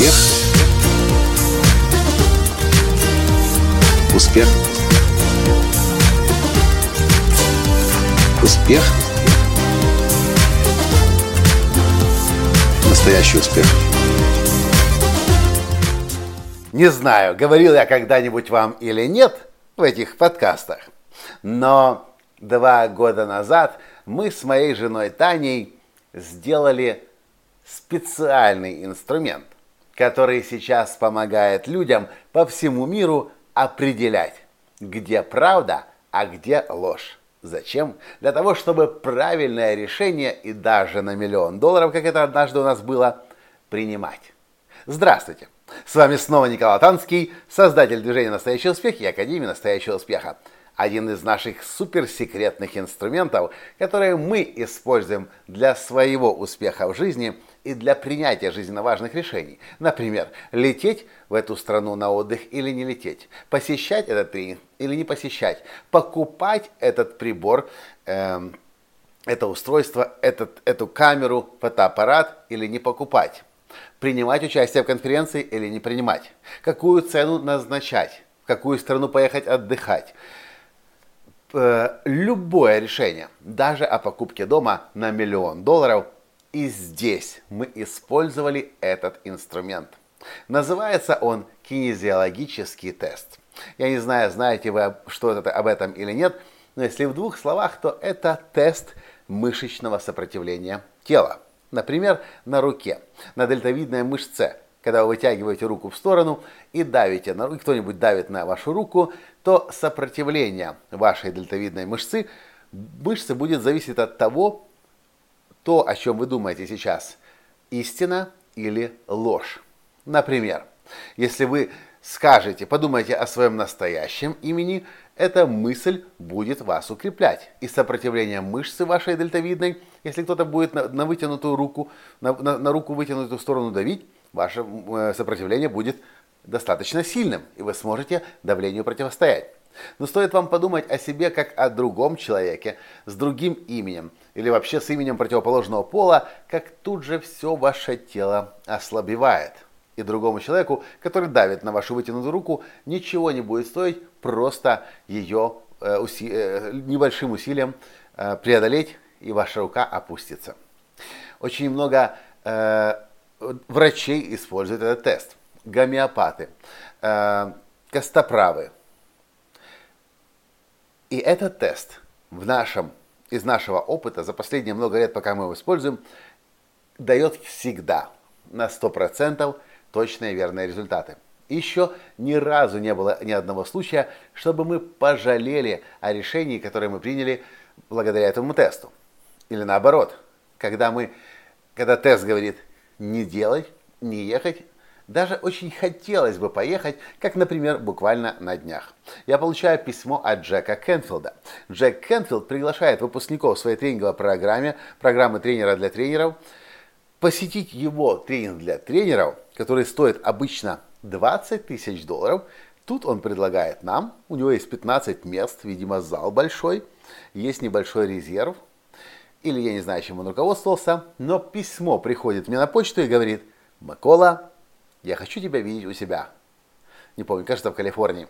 Успех. Успех. Успех. Настоящий успех. Не знаю, говорил я когда-нибудь вам или нет в этих подкастах, но два года назад мы с моей женой Таней сделали специальный инструмент, который сейчас помогает людям по всему миру определять, где правда, а где ложь. Зачем? Для того, чтобы правильное решение и даже на миллион долларов, как это однажды у нас было, принимать. Здравствуйте! С вами снова Николай Танский, создатель движения «Настоящий успех» и Академии «Настоящего успеха» один из наших суперсекретных инструментов, которые мы используем для своего успеха в жизни и для принятия жизненно важных решений. Например, лететь в эту страну на отдых или не лететь, посещать этот тренинг или не посещать, покупать этот прибор, э, это устройство, этот, эту камеру, фотоаппарат или не покупать, принимать участие в конференции или не принимать, какую цену назначать, в какую страну поехать отдыхать, любое решение, даже о покупке дома на миллион долларов, и здесь мы использовали этот инструмент. Называется он кинезиологический тест. Я не знаю, знаете вы что это об этом или нет, но если в двух словах, то это тест мышечного сопротивления тела. Например, на руке, на дельтовидной мышце, когда вы вытягиваете руку в сторону и давите на руку, кто-нибудь давит на вашу руку, то сопротивление вашей дельтовидной мышцы, мышцы будет зависеть от того, то, о чем вы думаете сейчас, истина или ложь. Например, если вы скажете, подумайте о своем настоящем имени, эта мысль будет вас укреплять. И сопротивление мышцы вашей дельтовидной, если кто-то будет на, на вытянутую руку, на, на, на руку вытянутую сторону давить, ваше э, сопротивление будет достаточно сильным, и вы сможете давлению противостоять. Но стоит вам подумать о себе как о другом человеке, с другим именем, или вообще с именем противоположного пола, как тут же все ваше тело ослабевает. И другому человеку, который давит на вашу вытянутую руку, ничего не будет стоить, просто ее э, уси э, небольшим усилием э, преодолеть, и ваша рука опустится. Очень много э, врачей используют этот тест гомеопаты, э, костоправы. И этот тест в нашем, из нашего опыта за последние много лет, пока мы его используем, дает всегда на 100% точные верные результаты. еще ни разу не было ни одного случая, чтобы мы пожалели о решении, которое мы приняли благодаря этому тесту. Или наоборот, когда мы, когда тест говорит не делать, не ехать, даже очень хотелось бы поехать, как, например, буквально на днях. Я получаю письмо от Джека Кенфилда. Джек Кенфилд приглашает выпускников своей тренинговой программе, программы тренера для тренеров, посетить его тренинг для тренеров, который стоит обычно 20 тысяч долларов. Тут он предлагает нам, у него есть 15 мест, видимо, зал большой, есть небольшой резерв, или я не знаю, чем он руководствовался, но письмо приходит мне на почту и говорит, Макола, я хочу тебя видеть у себя. Не помню, кажется, в Калифорнии.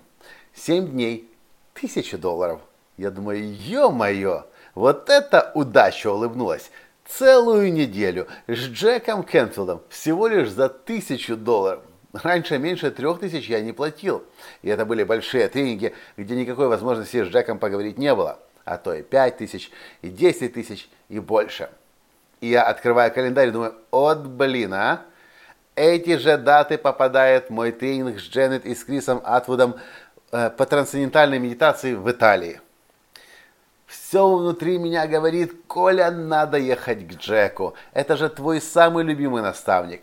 Семь дней, тысяча долларов. Я думаю, ё-моё, вот это удача улыбнулась. Целую неделю с Джеком Кенфилдом всего лишь за тысячу долларов. Раньше меньше трех тысяч я не платил. И это были большие тренинги, где никакой возможности с Джеком поговорить не было. А то и пять тысяч, и десять тысяч, и больше. И я открываю календарь и думаю, от блин, а? эти же даты попадает мой тренинг с Дженнет и с Крисом Атвудом э, по трансцендентальной медитации в Италии. Все внутри меня говорит, Коля, надо ехать к Джеку. Это же твой самый любимый наставник.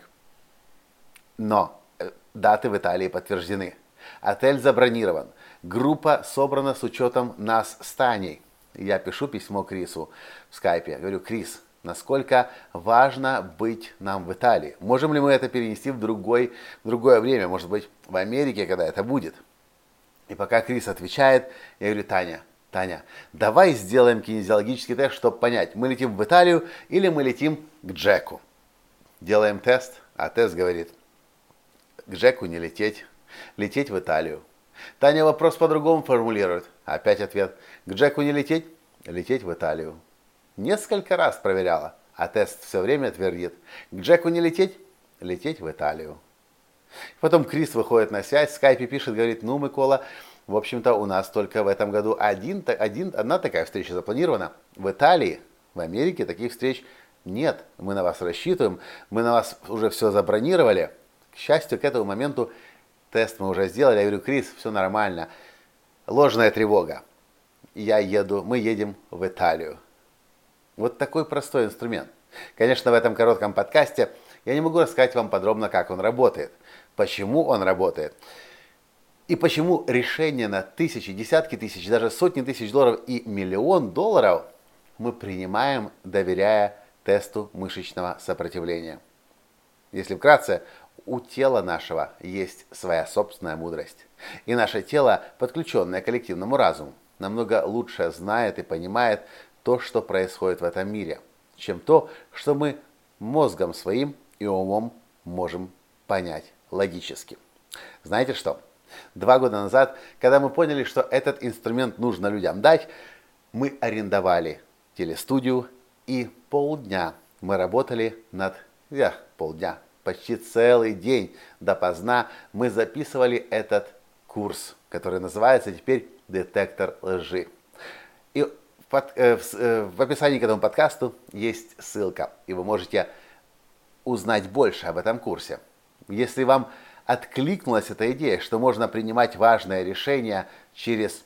Но э, даты в Италии подтверждены. Отель забронирован. Группа собрана с учетом нас с Таней. Я пишу письмо Крису в скайпе. Говорю, Крис, насколько важно быть нам в Италии. Можем ли мы это перенести в, другой, в другое время, может быть, в Америке, когда это будет? И пока Крис отвечает, я говорю, Таня, Таня, давай сделаем кинезиологический тест, чтобы понять, мы летим в Италию или мы летим к Джеку. Делаем тест, а тест говорит, к Джеку не лететь. Лететь в Италию. Таня вопрос по-другому формулирует. Опять ответ. К Джеку не лететь? Лететь в Италию. Несколько раз проверяла, а тест все время твердит. К Джеку не лететь? Лететь в Италию. Потом Крис выходит на связь, в скайпе пишет, говорит, ну, Микола, в общем-то, у нас только в этом году один, один, одна такая встреча запланирована. В Италии, в Америке таких встреч нет. Мы на вас рассчитываем, мы на вас уже все забронировали. К счастью, к этому моменту тест мы уже сделали. Я говорю, Крис, все нормально. Ложная тревога. Я еду, мы едем в Италию. Вот такой простой инструмент. Конечно, в этом коротком подкасте я не могу рассказать вам подробно, как он работает, почему он работает. И почему решение на тысячи, десятки тысяч, даже сотни тысяч долларов и миллион долларов мы принимаем, доверяя тесту мышечного сопротивления. Если вкратце, у тела нашего есть своя собственная мудрость. И наше тело, подключенное к коллективному разуму, намного лучше знает и понимает то, что происходит в этом мире, чем то, что мы мозгом своим и умом можем понять логически. Знаете что? Два года назад, когда мы поняли, что этот инструмент нужно людям дать, мы арендовали телестудию и полдня мы работали над... Я, полдня, почти целый день допоздна мы записывали этот курс, который называется теперь «Детектор лжи». И в, под, э, в, э, в описании к этому подкасту есть ссылка, и вы можете узнать больше об этом курсе. Если вам откликнулась эта идея, что можно принимать важное решение через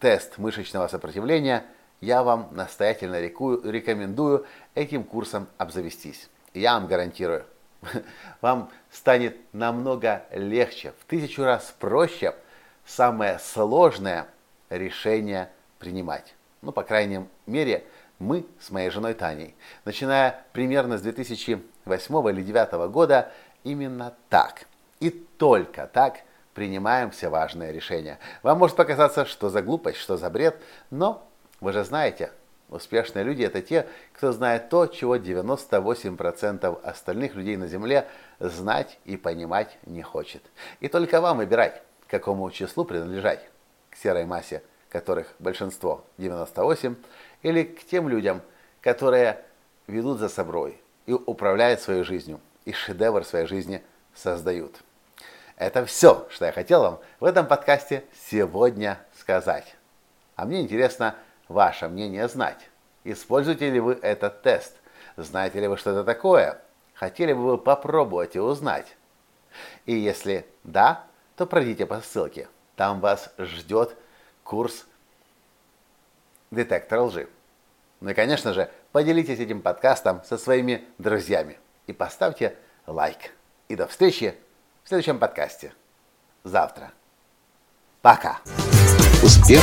тест мышечного сопротивления, я вам настоятельно рекомендую этим курсом обзавестись. Я вам гарантирую, вам станет намного легче, в тысячу раз проще самое сложное решение принимать. Ну, по крайней мере, мы с моей женой Таней, начиная примерно с 2008 или 2009 года, именно так – и только так принимаем все важные решения. Вам может показаться, что за глупость, что за бред, но вы же знаете, успешные люди это те, кто знает то, чего 98% остальных людей на Земле знать и понимать не хочет. И только вам выбирать, к какому числу принадлежать. К серой массе, которых большинство 98, или к тем людям, которые ведут за собой и управляют своей жизнью, и шедевр своей жизни создают. Это все, что я хотел вам в этом подкасте сегодня сказать. А мне интересно ваше мнение знать. Используете ли вы этот тест? Знаете ли вы, что это такое? Хотели бы вы попробовать и узнать? И если да, то пройдите по ссылке. Там вас ждет курс «Детектор лжи». Ну и, конечно же, поделитесь этим подкастом со своими друзьями и поставьте лайк. И до встречи в следующем подкасте. Завтра. Пока. Успех.